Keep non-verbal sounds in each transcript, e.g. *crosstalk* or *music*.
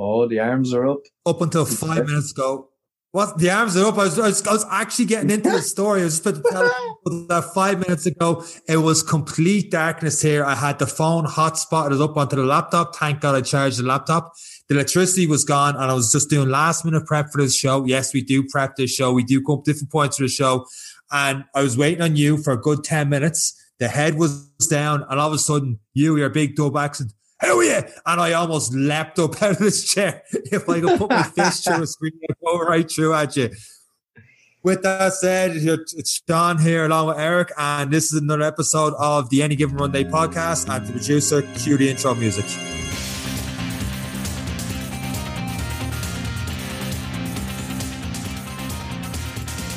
Oh, the arms are up. Up until five minutes ago. What the arms are up. I was, I was, I was actually getting into the story. I was just about to tell you *laughs* that five minutes ago. It was complete darkness here. I had the phone hotspotted up onto the laptop. Thank God I charged the laptop. The electricity was gone, and I was just doing last minute prep for this show. Yes, we do prep this show. We do go up different points for the show, and I was waiting on you for a good ten minutes. The head was down, and all of a sudden, you, your big dub accent, hell yeah! And I almost leapt up *laughs* out of this chair. If I could put my fist through a *laughs* screen, I'd go right through at you. With that said, it's Sean here along with Eric, and this is another episode of the Any Given Run Day podcast. And the producer, cue the intro music.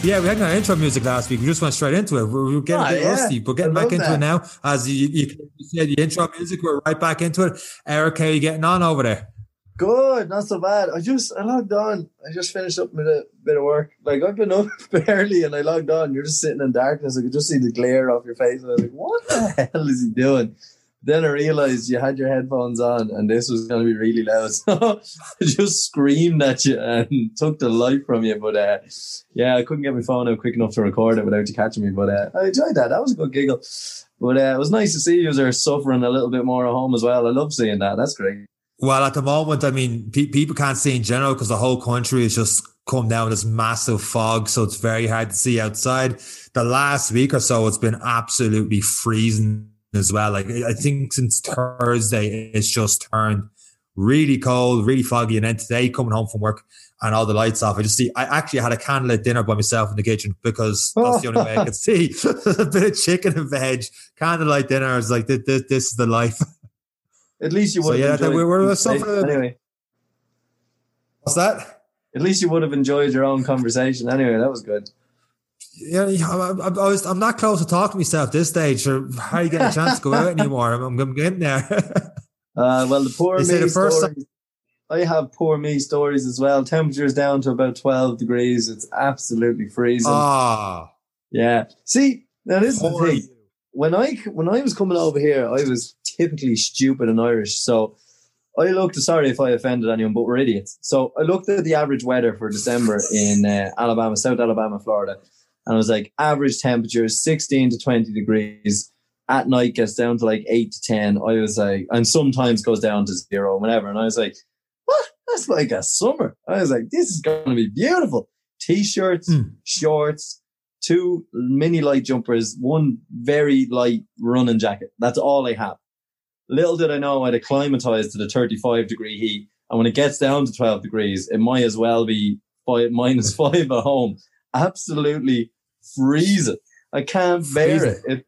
Yeah, we had no intro music last week. We just went straight into it. We were getting oh, a bit yeah. rusty, but getting back into that. it now. As you, you, you, said, the intro music, we're right back into it. Eric, how are you getting on over there? Good, not so bad. I just I logged on. I just finished up with a bit of work. Like I've been up *laughs* barely, and I logged on. You're just sitting in darkness. I could just see the glare off your face, and I was like, "What the hell is he doing?" Then I realized you had your headphones on and this was going to be really loud. *laughs* So I just screamed at you and took the light from you. But uh, yeah, I couldn't get my phone out quick enough to record it without you catching me. But uh, I enjoyed that. That was a good giggle. But uh, it was nice to see you are suffering a little bit more at home as well. I love seeing that. That's great. Well, at the moment, I mean, pe- people can't see in general because the whole country is just come down this massive fog. So it's very hard to see outside. The last week or so, it's been absolutely freezing as well. Like I think since Thursday, it's just turned really cold, really foggy. And then today, coming home from work and all the lights off, I just see. I actually had a candlelit dinner by myself in the kitchen because that's the only way I could *laughs* see *laughs* a bit of chicken and veg. Candlelight dinner. I was like, this, this, this is the life. *laughs* At least you would. So, yeah, we were suffering. Anyway, what's that? At least you would have enjoyed your own conversation. Anyway, that was good yeah, I, I, was, I'm not close to talking to myself this stage. Or how do you get a chance to go out anymore? I'm, I'm getting there. *laughs* uh, well, the poor me the first stories, I have poor me stories as well. Temperatures down to about 12 degrees. It's absolutely freezing. Ah, yeah. See, now this is the thing. When I when I was coming over here, I was typically stupid and Irish. So I looked. Sorry if I offended anyone, but we're idiots. So I looked at the average weather for December in uh, Alabama, South Alabama, Florida and it was like average temperatures 16 to 20 degrees. At night gets down to like eight to 10. I was like, and sometimes goes down to zero, whatever. And I was like, what? That's like a summer. I was like, this is going to be beautiful. T-shirts, mm. shorts, two mini light jumpers, one very light running jacket. That's all I have. Little did I know I'd acclimatized to the 35 degree heat. And when it gets down to 12 degrees, it might as well be five, *laughs* minus five at home absolutely freezing. I can't bear it. it.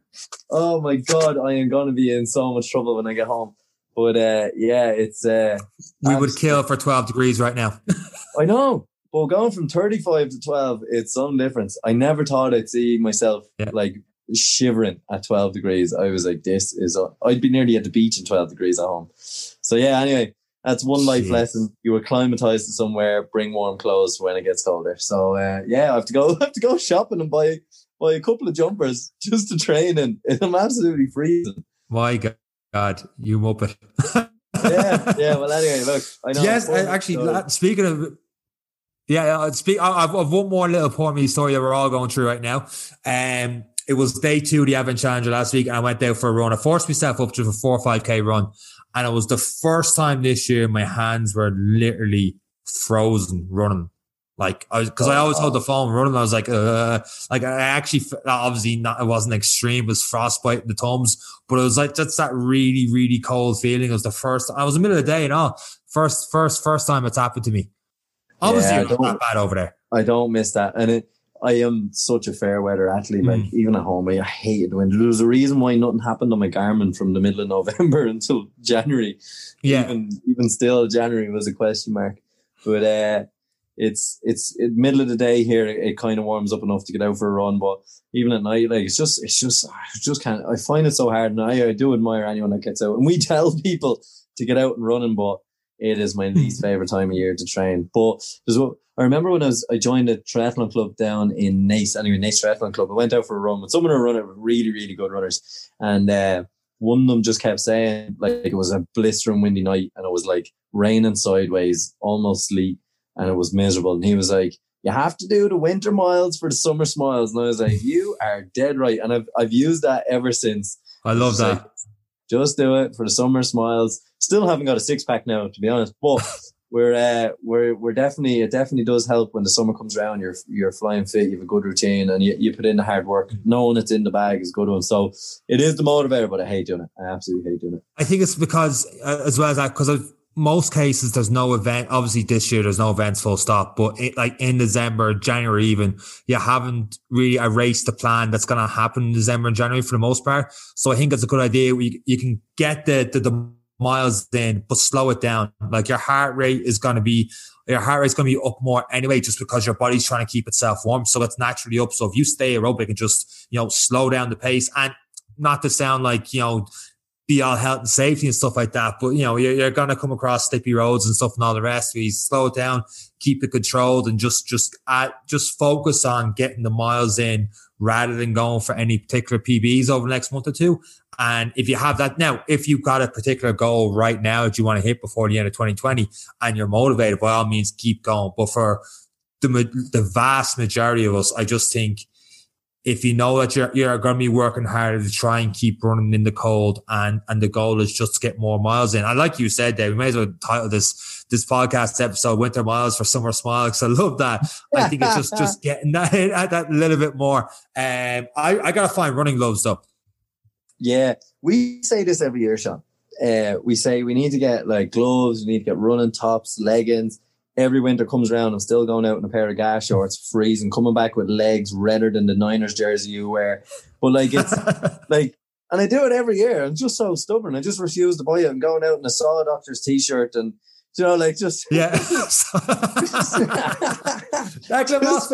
Oh my god, I am gonna be in so much trouble when I get home. But uh, yeah, it's uh, we would kill for twelve degrees right now. *laughs* I know, but going from thirty-five to twelve, it's some difference. I never thought I'd see myself yeah. like shivering at twelve degrees. I was like, this is. i I'd be nearly at the beach in twelve degrees at home. So yeah, anyway, that's one life Jeez. lesson. You acclimatize to somewhere, bring warm clothes when it gets colder. So uh, yeah, I have to go. *laughs* I have to go shopping and buy buy a couple of jumpers *laughs* just to train in. I'm absolutely freezing. My God, you muppet. *laughs* yeah, yeah. Well, anyway, look. I know. Yes, I, actually. So. Speaking of. Yeah, I'd speak. I've, I've one more little poor me story that we're all going through right now. Um, it was day two of the Advent Challenger last week, and I went out for a run. I forced myself up to a four or five k run, and it was the first time this year my hands were literally frozen running. Like I was, cause I always hold the phone running. I was like, uh, like I actually, obviously not, it wasn't extreme. It was frostbite in the thumbs, but it was like, just that really, really cold feeling. It was the first, I was in the middle of the day and all first, first, first time it's happened to me. Obviously, yeah, not bad over there. I don't miss that. And it, I am such a fair weather athlete. Like mm. even at home, I hated the winter. There was a reason why nothing happened on my Garmin from the middle of November *laughs* until January. Yeah, even even still, January was a question mark. But uh, it's it's it, middle of the day here. It, it kind of warms up enough to get out for a run. But even at night, like it's just it's just I just can't. I find it so hard, and I, I do admire anyone that gets out. And we *laughs* tell people to get out and running, but it is my least favorite time of year to train. But there's what I remember when I was I joined a triathlon club down in Naas, anyway, Naas Triathlon Club. I went out for a run with someone who run it really, really good runners. And uh, one of them just kept saying like it was a blistering windy night and it was like raining sideways, almost sleet, and it was miserable. And he was like, "You have to do the winter miles for the summer smiles." And I was like, "You are dead right." And I've I've used that ever since. I love Just that. like, just do it for the summer smiles. Still haven't got a six pack now, to be honest, but. We're, uh, we're, we're definitely, it definitely does help when the summer comes around. You're, you're flying fit, you have a good routine and you, you put in the hard work. Knowing it's in the bag is a good one. So it is the motivator, but I hate doing it. I absolutely hate doing it. I think it's because, uh, as well as that, because of most cases, there's no event. Obviously, this year there's no events full stop. But it, like in December, January, even you haven't really erased the plan that's going to happen in December and January for the most part. So I think it's a good idea. You, you can get the, the the miles in, but slow it down. Like your heart rate is going to be your heart rate's going to be up more anyway, just because your body's trying to keep itself warm. So it's naturally up. So if you stay aerobic and just you know slow down the pace and not to sound like you know be all health and safety and stuff like that. But you know, you're, you're going to come across slippy roads and stuff and all the rest. We slow it down, keep it controlled, and just just just focus on getting the miles in rather than going for any particular PBs over the next month or two. And if you have that now, if you've got a particular goal right now that you want to hit before the end of 2020 and you're motivated, by all means, keep going. But for the the vast majority of us, I just think if you know that you're you're going to be working harder to try and keep running in the cold, and and the goal is just to get more miles in. And like you said, Dave, we may as well title this this podcast episode "Winter Miles for Summer Smile" because I love that. I think it's just just *laughs* getting *laughs* that that little bit more. Um, I I gotta find running gloves though. Yeah, we say this every year, Sean. Uh, we say we need to get like gloves, we need to get running tops, leggings. Every winter comes around, I'm still going out in a pair of gas shorts, freezing, coming back with legs redder than the Niners jersey you wear. But like it's *laughs* like, and I do it every year. I'm just so stubborn. I just refuse to buy it. I'm going out in a Saw Doctors t-shirt and you know, like just yeah. *laughs* *laughs* Declan Moss.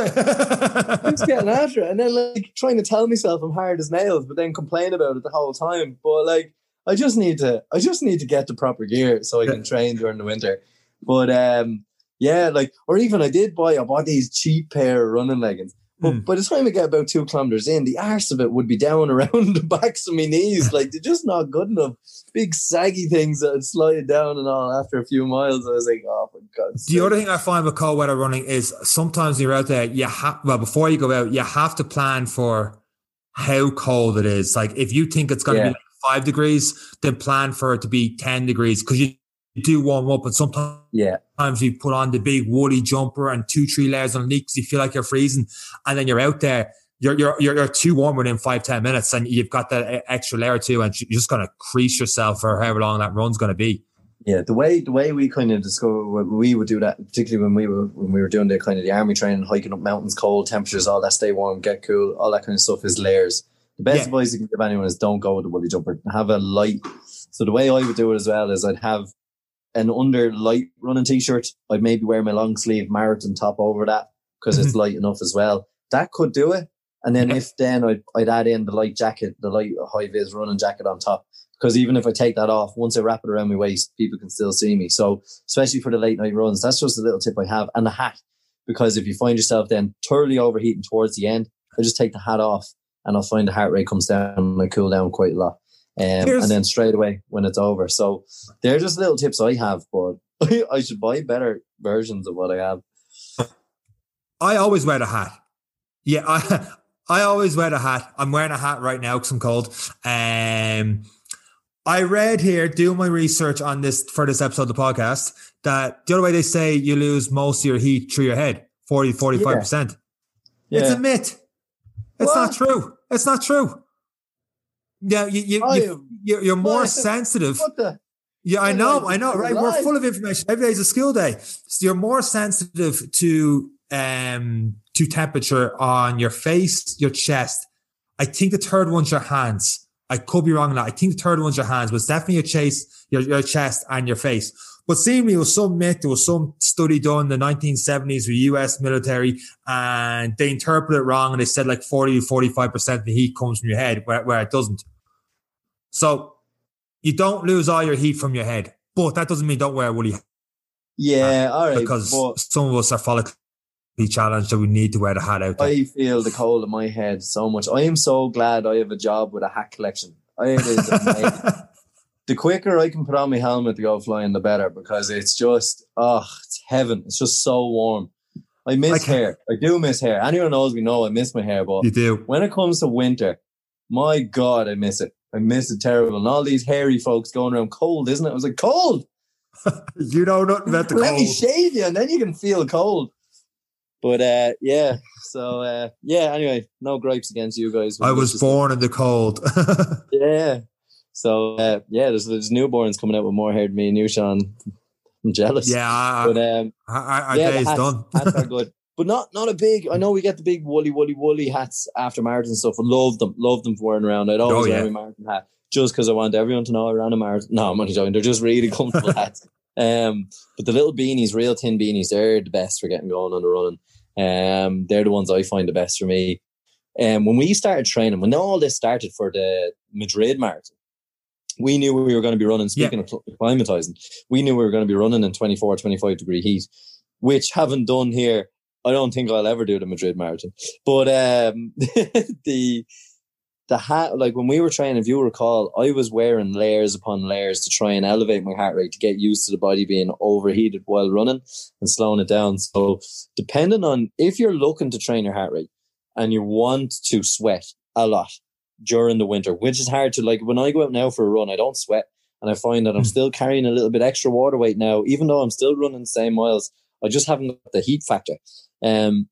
just getting after it, and then like trying to tell myself I'm hard as nails, but then complain about it the whole time. But like, I just need to, I just need to get the proper gear so I can train during the winter. But um, yeah, like, or even I did buy, I bought these cheap pair of running leggings. But Mm. by the time I get about two kilometers in, the arse of it would be down *laughs* around the backs of my knees. *laughs* Like they're just not good enough. Big saggy things that would slide down and all after a few miles. I was like, oh my god. The other thing I find with cold weather running is sometimes you're out there, you have well before you go out, you have to plan for how cold it is. Like if you think it's going to Yeah. be like five degrees, then plan for it to be ten degrees because you do warm up, and sometimes yeah, you put on the big woolly jumper and two, three layers underneath because you feel like you're freezing, and then you're out there. You're, you're, you're, you're too warm within five, 10 minutes and you've got that extra layer too. And you're just going to crease yourself for however long that run's going to be. Yeah, the way the way we kind of discover we would do that, particularly when we were when we were doing the kind of the army training, hiking up mountains, cold temperatures, all that, stay warm, get cool, all that kind of stuff is layers. The best Yeah. advice you can give anyone is don't go with the woolly jumper. Have a light. So the way I would do it as well is I'd have an under light running t-shirt. I'd maybe wear my long sleeve marathon top over that because it's mm-hmm. light enough as well. That could do it. And then Yeah. if then I'd, I'd add in the light jacket, the light high vis running jacket on top because even if I take that off, once I wrap it around my waist, people can still see me. So especially for the late night runs, that's just a little tip I have. And the hat, because if you find yourself then thoroughly overheating towards the end, I just take the hat off and I'll find the heart rate comes down and I cool down quite a lot. Um, and then straight away when it's over. So they're just little tips I have, but *laughs* I should buy better versions of what I have. I always wear the hat. Yeah, I *laughs* I always wear the hat. I'm wearing a hat right now because I'm cold. Um, I read here, doing my research on this for this episode of the podcast, that the other way they say you lose most of your heat through your head, 40, 45%. It's Yeah. a myth. It's not true. It's not true. Yeah, you, you, I you, you're, you're more sensitive. The? Yeah, I know. I know, right? We're full of information. Every day is a school day. So you're more sensitive to um to temperature on your face, your chest. I think the third one's your hands. I could be wrong on that. I think the third one's your hands, but it's definitely your chest, your, your chest and your face. But seemingly it was some myth, there was some study done in the 1970s with US military and they interpreted it wrong and they said like 40 to 45% of the heat comes from your head where, where it doesn't. So you don't lose all your heat from your head, but that doesn't mean don't wear a woolly hat Yeah, all right. because but some of us are follically challenged, so we need to wear the hat out there. I feel the cold in my head so much. I am so glad I have a job with a hat collection. It is amazing. *laughs* the quicker I can put on my helmet to go flying, the better because it's just, oh, it's heaven. It's just so warm. I miss I hair. I do miss hair. Anyone knows me know I miss my hair, but you do. When it comes to winter, my God, I miss it. I miss it terrible. And all these hairy folks going around cold, isn't it? I was like, cold. *laughs* you know nothing about the Let cold. me shave you and then you can feel cold. But uh, yeah, so uh, yeah. Anyway, no gripes against you guys. I was born in the cold. *laughs* yeah. So uh, yeah, there's there's newborns coming out with more hair than me and you, Sean. I'm jealous. Yeah, but um, our, our yeah, day's hats, done. hats are good, *laughs* but not not a big. I know we get the big woolly woolly woolly hats after marathon stuff. I love them, love them for wearing around. I'd always oh, yeah. wear my marathon hat just because I want everyone to know I ran a marathon. No, I'm only joking. They're just really *laughs* comfortable hats. Um, but the little beanies, real thin beanies, they're the best for getting going on the running. Um, they're the ones I find the best for me. Um, when we started training, when all this started for the Madrid marathon, we knew we were going to be running, speaking yeah. of climatizing, we knew we were going to be running in 24, 25 degree heat, which haven't done here. I don't think I'll ever do the Madrid marathon. But um, *laughs* the the hat, like when we were training, if you recall, I was wearing layers upon layers to try and elevate my heart rate to get used to the body being overheated while running and slowing it down. So, depending on if you're looking to train your heart rate and you want to sweat a lot, during the winter, which is hard to like. When I go out now for a run, I don't sweat, and I find that I'm hmm. still carrying a little bit extra water weight now, even though I'm still running the same miles. I just haven't got the heat factor. Um,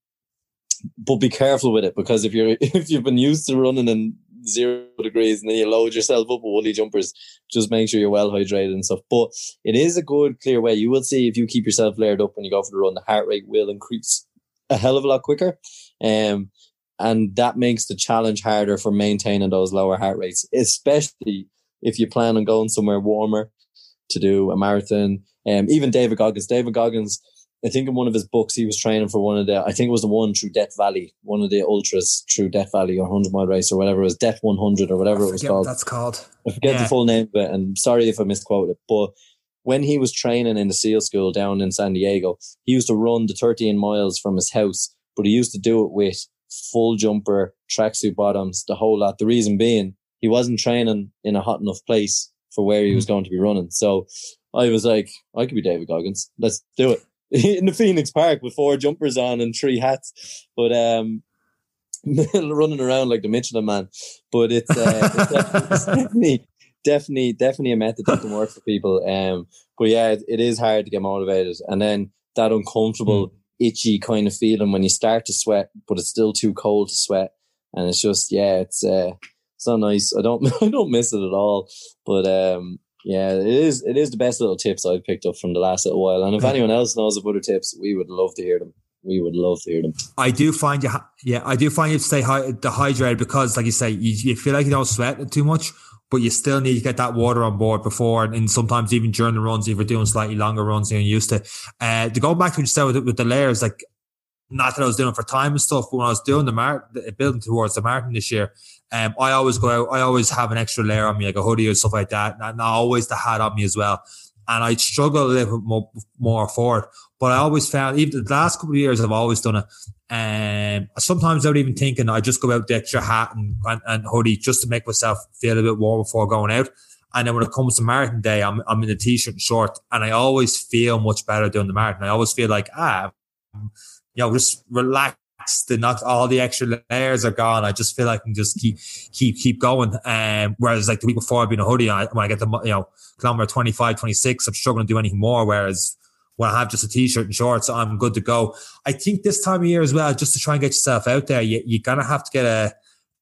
but be careful with it because if you're *laughs* if you've been used to running in zero degrees and then you load yourself up with woolly jumpers, just make sure you're well hydrated and stuff. But it is a good, clear way. You will see if you keep yourself layered up when you go for the run, the heart rate will increase a hell of a lot quicker. Um, and that makes the challenge harder for maintaining those lower heart rates, especially if you plan on going somewhere warmer to do a marathon. Um, even David Goggins, David Goggins, I think in one of his books, he was training for one of the, I think it was the one through Death Valley, one of the ultras through Death Valley or 100 mile race or whatever it was, Death 100 or whatever it was called. That's called. I forget yeah. the full name of it. And sorry if I misquoted it, but when he was training in the SEAL school down in San Diego, he used to run the 13 miles from his house, but he used to do it with full jumper, tracksuit bottoms, the whole lot. The reason being, he wasn't training in a hot enough place for where he was mm. going to be running. So I was like, I could be David Goggins. Let's do it. *laughs* in the Phoenix Park with four jumpers on and three hats. But um *laughs* running around like the Michelin man. But it's, uh, it's *laughs* definitely, definitely, definitely a method that can work for people. Um, but yeah, it, it is hard to get motivated, and then that uncomfortable mm itchy kind of feeling when you start to sweat, but it's still too cold to sweat. And it's just, yeah, it's, uh, it's not nice. I don't, *laughs* I don't miss it at all. But, um, yeah, it is, it is the best little tips I've picked up from the last little while. And if anyone else knows of other tips, we would love to hear them. We would love to hear them. I do find you, yeah, I do find you stay stay dehydrated because, like you say, you, you feel like you don't sweat too much, but you still need to get that water on board before, and sometimes even during the runs, if you're doing slightly longer runs than you're used to. Uh, to go back to what you said with, with the layers, like not that I was doing for time and stuff, but when I was doing the mar- building towards the marathon this year, um, I always go out, I always have an extra layer on me, like a hoodie or stuff like that, and always the hat on me as well. And I struggle a little bit more, more for it, but I always found, even the last couple of years, I've always done it. And um, sometimes without even thinking, I just go out the extra hat and, and, and, hoodie just to make myself feel a bit warm before going out. And then when it comes to marathon day, I'm, I'm in a t-shirt and short and I always feel much better doing the marathon. I always feel like, ah, you know, just and not all the extra layers are gone. I just feel like I can just keep, keep, keep going. Um, whereas like the week before I've been a hoodie, I, when I get the, you know, kilometer 25, 26, I'm struggling to do anything more. Whereas when I have just a t-shirt and shorts, I'm good to go. I think this time of year as well, just to try and get yourself out there, you, you're to have to get a,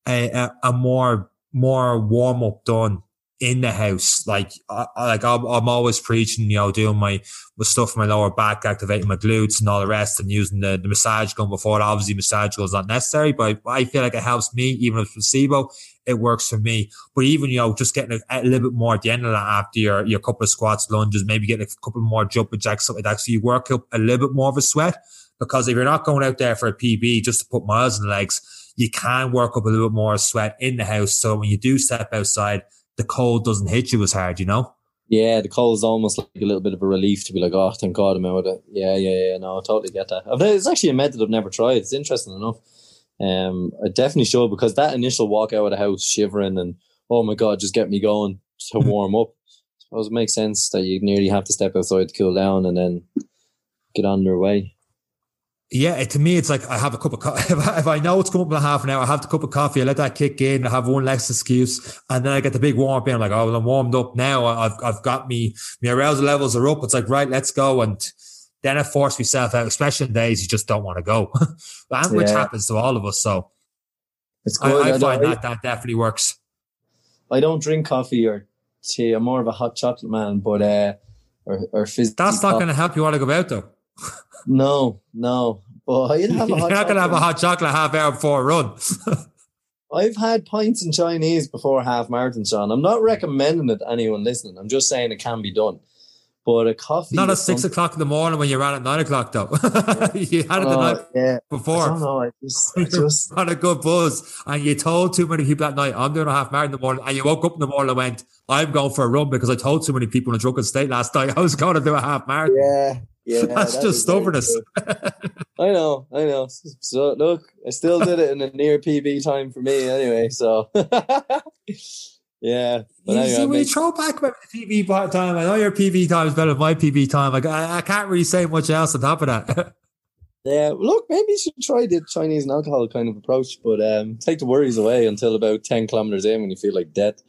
a, a more, more warm up done in the house. Like, I, like I'm, I'm, always preaching, you know, doing my, my stuff my lower back, activating my glutes and all the rest and using the, the massage gun before. Obviously, massage gun is not necessary, but I feel like it helps me, even if placebo it works for me. But even, you know, just getting a, a, little bit more at the end of that after your, your couple of squats, lunges, maybe getting a couple more jumping jacks, something like that. So you work up a little bit more of a sweat because if you're not going out there for a PB just to put miles in the legs, you can work up a little bit more sweat in the house. So when you do step outside, the cold doesn't hit you as hard, you know? Yeah, the cold is almost like a little bit of a relief to be like, oh, thank God I'm out of it. Yeah, yeah, yeah. No, I totally get that. It's actually a method I've never tried. It's interesting enough. Um, I definitely should because that initial walk out of the house shivering and oh my god, just get me going to *laughs* warm up. I suppose it makes sense that you nearly have to step outside to cool down and then get on their way. Yeah, to me, it's like I have a cup of coffee. *laughs* If I know it's coming up in half an hour, I have the cup of coffee. I let that kick in. I have one less excuse, and then I get the big warm up. I'm like, oh, well, I'm warmed up now. I've I've got me. My arousal levels are up. It's like right, let's go. And then I force myself out, especially in days you just don't want to go, *laughs* and which Yeah. happens to all of us. So It's I, good. I I, find that that definitely works. I, I don't drink coffee or tea. I'm more of a hot chocolate man, but uh, or or fizzy. That's not going to help you want to go out though. No, no. But I'd have a *laughs* You're not going to have a hot chocolate half hour before a run. *laughs* I've had pints in Chinese before half marathon, Sean. I'm not recommending it to anyone listening. I'm just saying it can be done. But a coffee. not at six something- o'clock in the morning when you ran at nine o'clock though. *laughs* you had it the Oh, night yeah. I before. don't know. I just, I just on a good buzz and you told too many people that night, I'm doing a half marathon in the morning, and you woke up in the morning and went, I'm going for a run because I told too many people in a drunken state last night I was going to do a half marathon. yeah, yeah. *laughs* That's that just stubbornness. *laughs* I know, I know. So look, I still did it in a near PB time for me anyway. So *laughs* yeah, but You anyway, see, when you throw back about the PB time, I know your PB time is better than my PB time. Like, I, I can't really say much else on top of that. yeah. Look, maybe you should try the Chinese and alcohol kind of approach, but um, take the worries away until about ten kilometers in when you feel like death.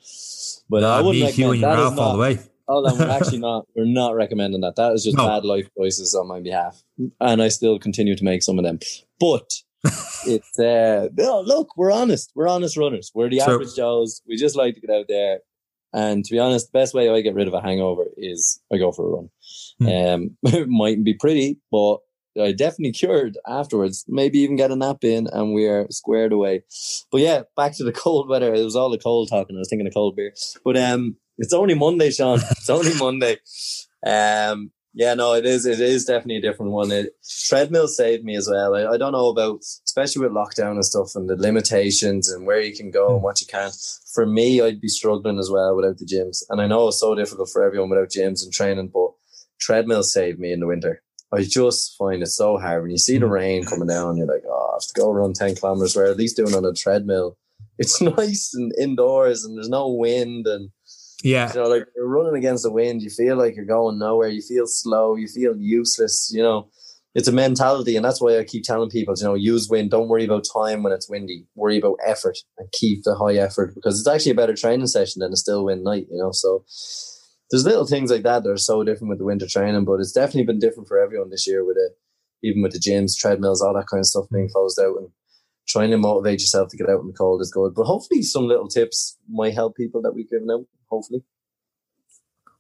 But uh, I wouldn't me, you, recommend and your Ralph all the way. Hold on, we're actually *laughs* not. We're not recommending that. That is just No. bad life choices on my behalf, and I still continue to make some of them. But *laughs* it's uh, no, look, we're honest. We're honest runners. We're the True. average Joes. We just like to get out there. And to be honest, the best way I get rid of a hangover is I go for a run. Hmm. Um, *laughs* it mightn't be pretty, but I definitely cured afterwards. Maybe even get a nap in, and we are squared away. But yeah, back to the cold weather. It was all the cold talking. I was thinking of cold beer, but um, it's only Monday, Sean. It's only Monday. Um, yeah, no, it is. It is definitely a different one. It, treadmill saved me as well. I, I don't know about, especially with lockdown and stuff, and the limitations and where you can go and what you can't. For me, I'd be struggling as well without the gyms, and I know it's so difficult for everyone without gyms and training. But treadmill saved me in the winter. I just find it so hard when you see the rain coming down. You're like, oh, I have to go run ten kilometers. Where at least doing on a treadmill, it's *laughs* nice and indoors, and there's no wind and Yeah. you know, like you're running against the wind, you feel like you're going nowhere, you feel slow, you feel useless, you know. It's a mentality, and that's why I keep telling people, you know, use wind. Don't worry about time when it's windy. Worry about effort and keep the high effort because it's actually a better training session than a still wind night, you know. So there's little things like that that are so different with the winter training, but it's definitely been different for everyone this year with it, even with the gyms, treadmills, all that kind of stuff being hmm. closed out and trying to motivate yourself to get out in the cold is good. But hopefully some little tips might help people that we've given out. Hopefully.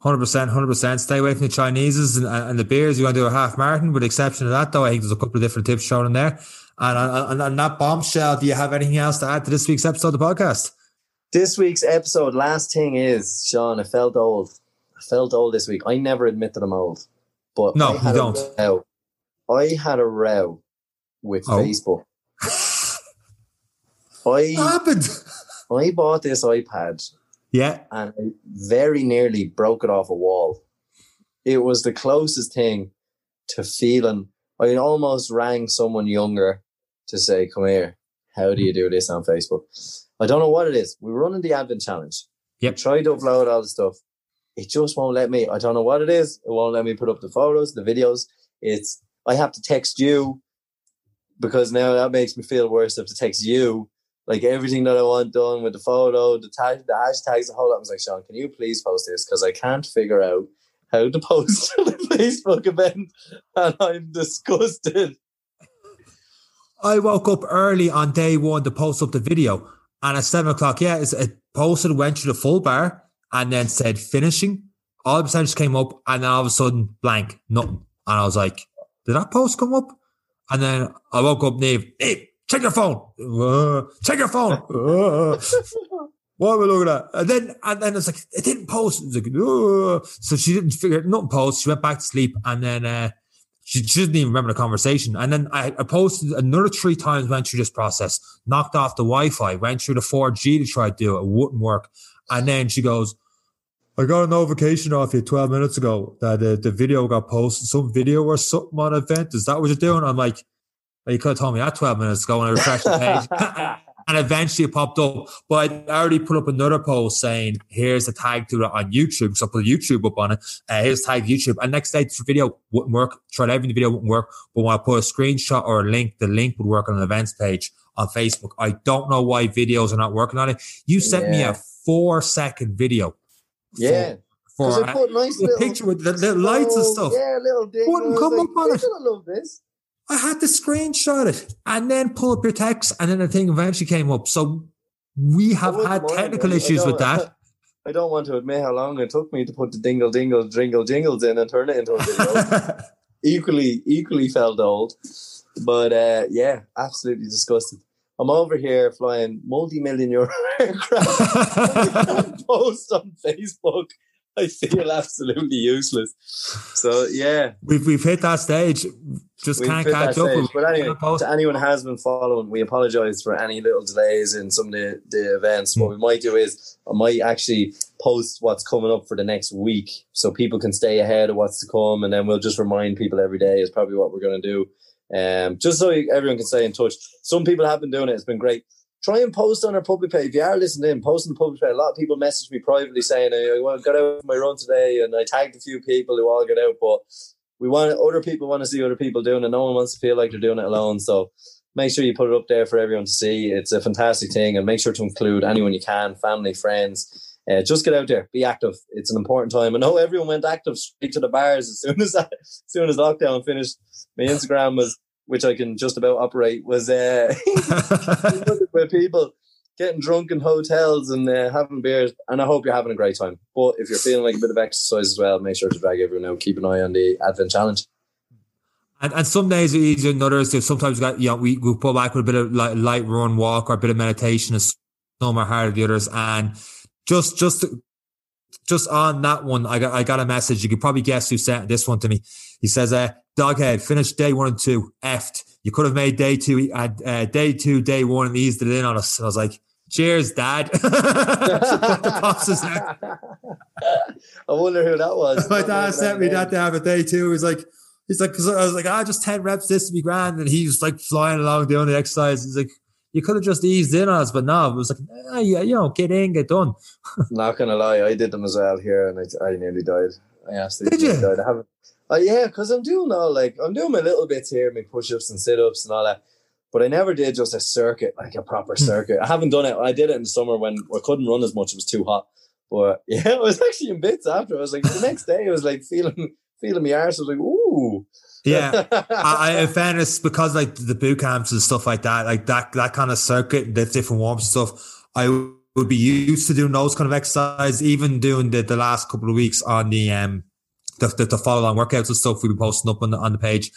Hundred percent, hundred percent. Stay away from the Chineses and, and the beers. You want to do a half marathon. With the exception of that, though, I think there's a couple of different tips shown in there. And on, on, that bombshell, do you have anything else to add to this week's episode of the podcast? This week's episode, last thing is, Sean, I felt old. I felt old this week. I never admit that I'm old. But No, I you don't. row. I had a row with Oh. Facebook. *laughs* I happened? I bought this iPad Yeah, and I very nearly broke it off a wall. It was the closest thing to feeling. I almost rang someone younger to say, "Come here, how do you do this on Facebook?" I don't know what it is. We're running the Advent challenge. Yep. We tried to upload all the stuff. It just won't let me. I don't know what it is. It won't let me put up the photos, the videos. It's I have to text you because now that makes me feel worse. if to text you like everything that I want done with the photo, the tag, the hashtags, the whole lot. I was like, Sean, can you please post this? Because I can't figure out how to post *laughs* to the Facebook event, and I'm disgusted. I woke up early on day one to post up the video, and at seven o'clock, yeah, it posted, went through the full bar, and then said finishing. All the percentages came up, and then all of a sudden, blank, nothing. And I was like, "Did that post come up?" And then I woke up, Nave, Nave, check your phone, Uh, check your phone. Uh, what am I looking at? And then, and then it's like, it didn't post. It like, "Uh." so she didn't figure nothing post. She went back to sleep, and then. uh she, she didn't even remember the conversation. And then I, I posted another three times, went through this process, knocked off the Wi Fi, went through the 4G to try to do it. It wouldn't work. And then she goes, I got a notification off you 12 minutes ago that uh, the video got posted, some video or something on event. Is that what you're doing? I'm like, you could have told me that 12 minutes ago when I refreshed the page. *laughs* *laughs* and eventually it popped up. But I already put up another post saying, "Here's a tag to it on YouTube." So I put YouTube up on it. Uh, here's tag YouTube. And next day, the video wouldn't work. Tried everything, the video wouldn't work. But when I put a screenshot or a link, the link would work on an events page on Facebook. I don't know why videos are not working on it. You sent yeah. me a four second video. Yeah. For, for put nice little, picture with the, the lights and stuff. Yeah, little ding. Wouldn't come like, up on it. I love this. I had to screenshot it and then pull up your text, and then the thing eventually came up. So we have had technical issues with that. *laughs* I don't want to admit how long it took me to put the dingle dingle jingle jingles in and turn it into a video. *laughs* equally, equally felt old. But uh, yeah, absolutely disgusted. I'm over here flying multi-million euro *laughs* aircraft. post on Facebook *laughs* I feel absolutely useless. So yeah, we've we've hit that stage. Just we've can't catch up. Stage. But anyway, to anyone who has been following, we apologise for any little delays in some of the, the events. Mm. What we might do is I might actually post what's coming up for the next week, so people can stay ahead of what's to come, and then we'll just remind people every day is probably what we're going to do. Um, just so everyone can stay in touch. Some people have been doing it; it's been great try and post on our public page. If you are listening in, post on the public page. A lot of people message me privately saying, I want got out for my run today and I tagged a few people who all got out, but we want other people want to see other people doing it. No one wants to feel like they're doing it alone. So make sure you put it up there for everyone to see. It's a fantastic thing and make sure to include anyone you can, family, friends. Uh, just get out there, be active. It's an important time. I know everyone went active straight to the bars as soon as that, *laughs* as soon as lockdown finished. My Instagram was which I can just about operate, was uh, *laughs* *laughs* with people getting drunk in hotels and uh, having beers. And I hope you're having a great time. But if you're feeling like a bit of exercise as well, make sure to drag everyone out. Keep an eye on the Advent Challenge. And, and some days are easier than others. So sometimes we got, you know, we, we pull back with a bit of light, light run, walk, or a bit of meditation. Some are harder than the others. And just, just, just on that one, I got, I got a message. You could probably guess who sent this one to me. He says, uh, Doghead finished day one and two, effed. You could have made day two, uh, uh, day two, day one, and eased it in on us. And I was like, cheers, dad. *laughs* *laughs* I wonder who that was. *laughs* My dad sent me that to have a day two. He was like, he's like, cause I was like, ah, just 10 reps, this to be grand. And he was like flying along doing the exercise. He's like, you could have just eased in on us, but no, it was like, ah, yeah, you know, get in, get done. Not gonna lie, I did them as well here, and I, I nearly died. I asked, did you? Died. I haven't. Oh yeah, because I'm doing all like I'm doing my little bits here, my push-ups and sit-ups and all that. But I never did just a circuit, like a proper hmm. circuit. I haven't done it. I did it in the summer when I couldn't run as much; it was too hot. But *laughs* yeah, I was actually in bits after. I was like the next day, I was like feeling feeling my arse. I was like, ooh. Yeah, *laughs* I, in fairness, because like the boot camps and stuff like that, like that that kind of circuit, the different warm stuff, I would be used to doing those kind of exercise, even doing the, the last couple of weeks on the um the, the, the follow on workouts and stuff we've been posting up on the, on the page.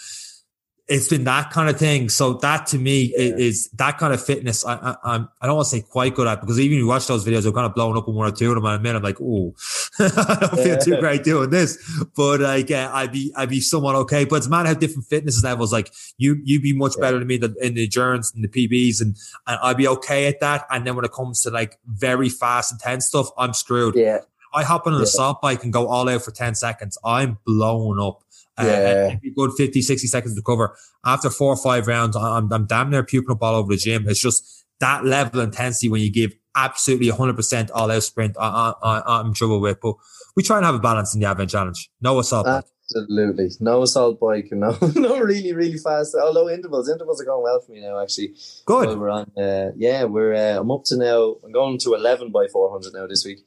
It's been that kind of thing. So that to me yeah. is, that kind of fitness. I, I, I'm, I don't want to say quite good at because even if you watch those videos, I'm kind of blowing up on one or two of them. And I'm like, oh, *laughs* I don't feel too great doing this, but like, uh, I'd be, I'd be somewhat okay. But it's man have different fitness levels. Like you, you'd be much yeah. better than me than in the endurance and the PBs and, and I'd be okay at that. And then when it comes to like very fast, intense stuff, I'm screwed. Yeah. I hop on an yeah. assault bike and go all out for 10 seconds. I'm blown up. Uh, yeah. Uh, good 50, 60 seconds to cover. After four or five rounds, I'm, I'm damn near puking up all over the gym. It's just that level of intensity when you give absolutely 100% all out sprint. I, I, I'm trouble with. But we try and have a balance in the Advent Challenge. No assault bike. Absolutely. No assault bike. No, *laughs* no really, really fast. Although intervals, intervals are going well for me now, actually. Good. we're on, uh, yeah, we're, uh, I'm up to now, I'm going to 11 by 400 now this week.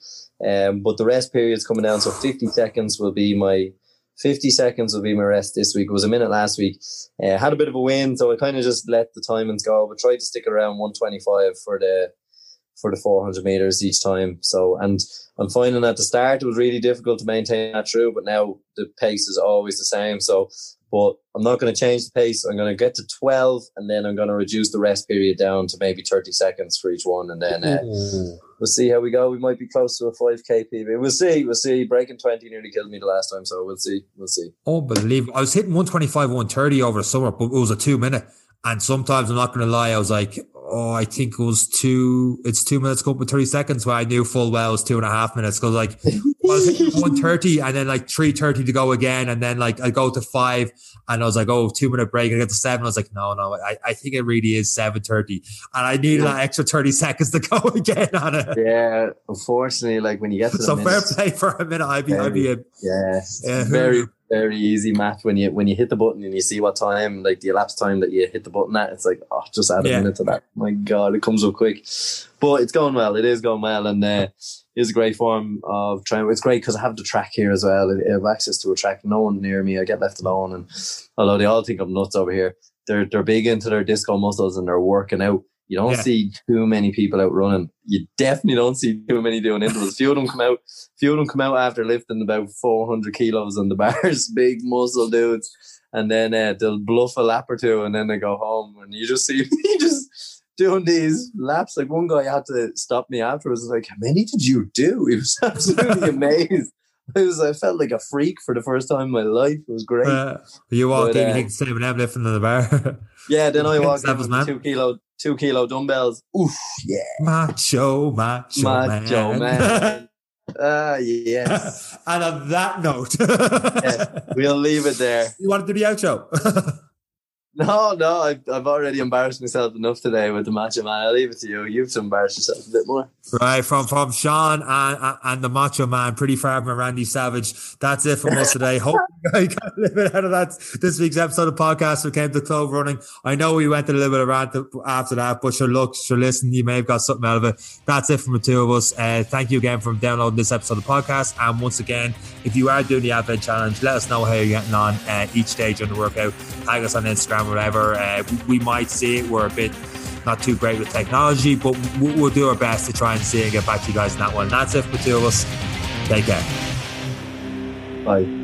Um, but the rest period's coming down, so 50 seconds will be my 50 seconds will be my rest this week. It was a minute last week. Uh, had a bit of a win, so I kind of just let the timings go, but tried to stick around 125 for the for the 400 meters each time. So, and I'm finding at the start it was really difficult to maintain that through, but now the pace is always the same. So, but I'm not going to change the pace. I'm going to get to 12 and then I'm going to reduce the rest period down to maybe 30 seconds for each one. And then uh, we'll see how we go. We might be close to a 5k PB. We'll see. We'll see. Breaking 20 nearly killed me the last time. So we'll see. We'll see. Unbelievable. I was hitting 125, 130 over the summer, but it was a two minute. And sometimes I'm not going to lie, I was like, oh, I think it was two, it's two minutes go with 30 seconds where I knew full well it was two and a half minutes. Cause like, well, I was *laughs* 130 and then like 330 to go again. And then like I go to five and I was like, oh, two minute break. I get to seven. I was like, no, no, I, I think it really is 730. And I needed that extra 30 seconds to *laughs* go again on it. Yeah. Unfortunately, like when you get to the So fair play for a minute. I'd be, I'd be a, yeah, Yeah. very very easy math when you when you hit the button and you see what time like the elapsed time that you hit the button at it's like oh just add a Yeah. minute to that. My god it comes up quick. But it's going well. It is going well. And uh, it's a great form of training. it's great because I have the track here as well. I have access to a track. No one near me. I get left alone. And although they all think I'm nuts over here they're they're big into their disco muscles and they're working out you don't Yeah. see too many people out running. You definitely don't see too many doing intervals. Few of them come out. Few of them come out after lifting about four hundred kilos on the bars, *laughs* big muscle dudes, and then uh, they'll bluff a lap or two, and then they go home, and you just see *laughs* me just doing these laps. Like one guy had to stop me afterwards. Like, "How many did you do?" He was *laughs* absolutely amazed. I was. I felt like a freak for the first time in my life. It was great. uh, you walk But, in, you uh, think the same with them lifting in the bar. yeah. Then I walked in with man. two kilo, two kilo dumbbells. Oof. Yeah. macho, macho, Macho man. *laughs* Ah, yes. *laughs* and on that note, Yeah. We'll leave it there. you want to do the outro? *laughs* No, no, I've, I've already embarrassed myself enough today with the macho man. I'll leave it to you. You've to embarrass yourself a bit more. right, from from Sean and, and- and the Macho Man, pretty far from Randy Savage. That's it from us today. Hope *laughs* you got a little bit out of that. This week's episode of podcast. We came to Clove Running. I know we went a little bit of rant after that, but sure, look, sure, listen, you may have got something out of it. That's it from the two of us. Uh, thank you again for downloading this episode of the podcast. And once again, if you are doing the Advent Challenge, let us know how you're getting on uh, each day during the workout. Tag us on Instagram or whatever. Uh, we might see it. We're a bit not too great with technology, but we'll, do our best to try and see and get back to you guys in that one. That's it for two of us. Take care. Bye.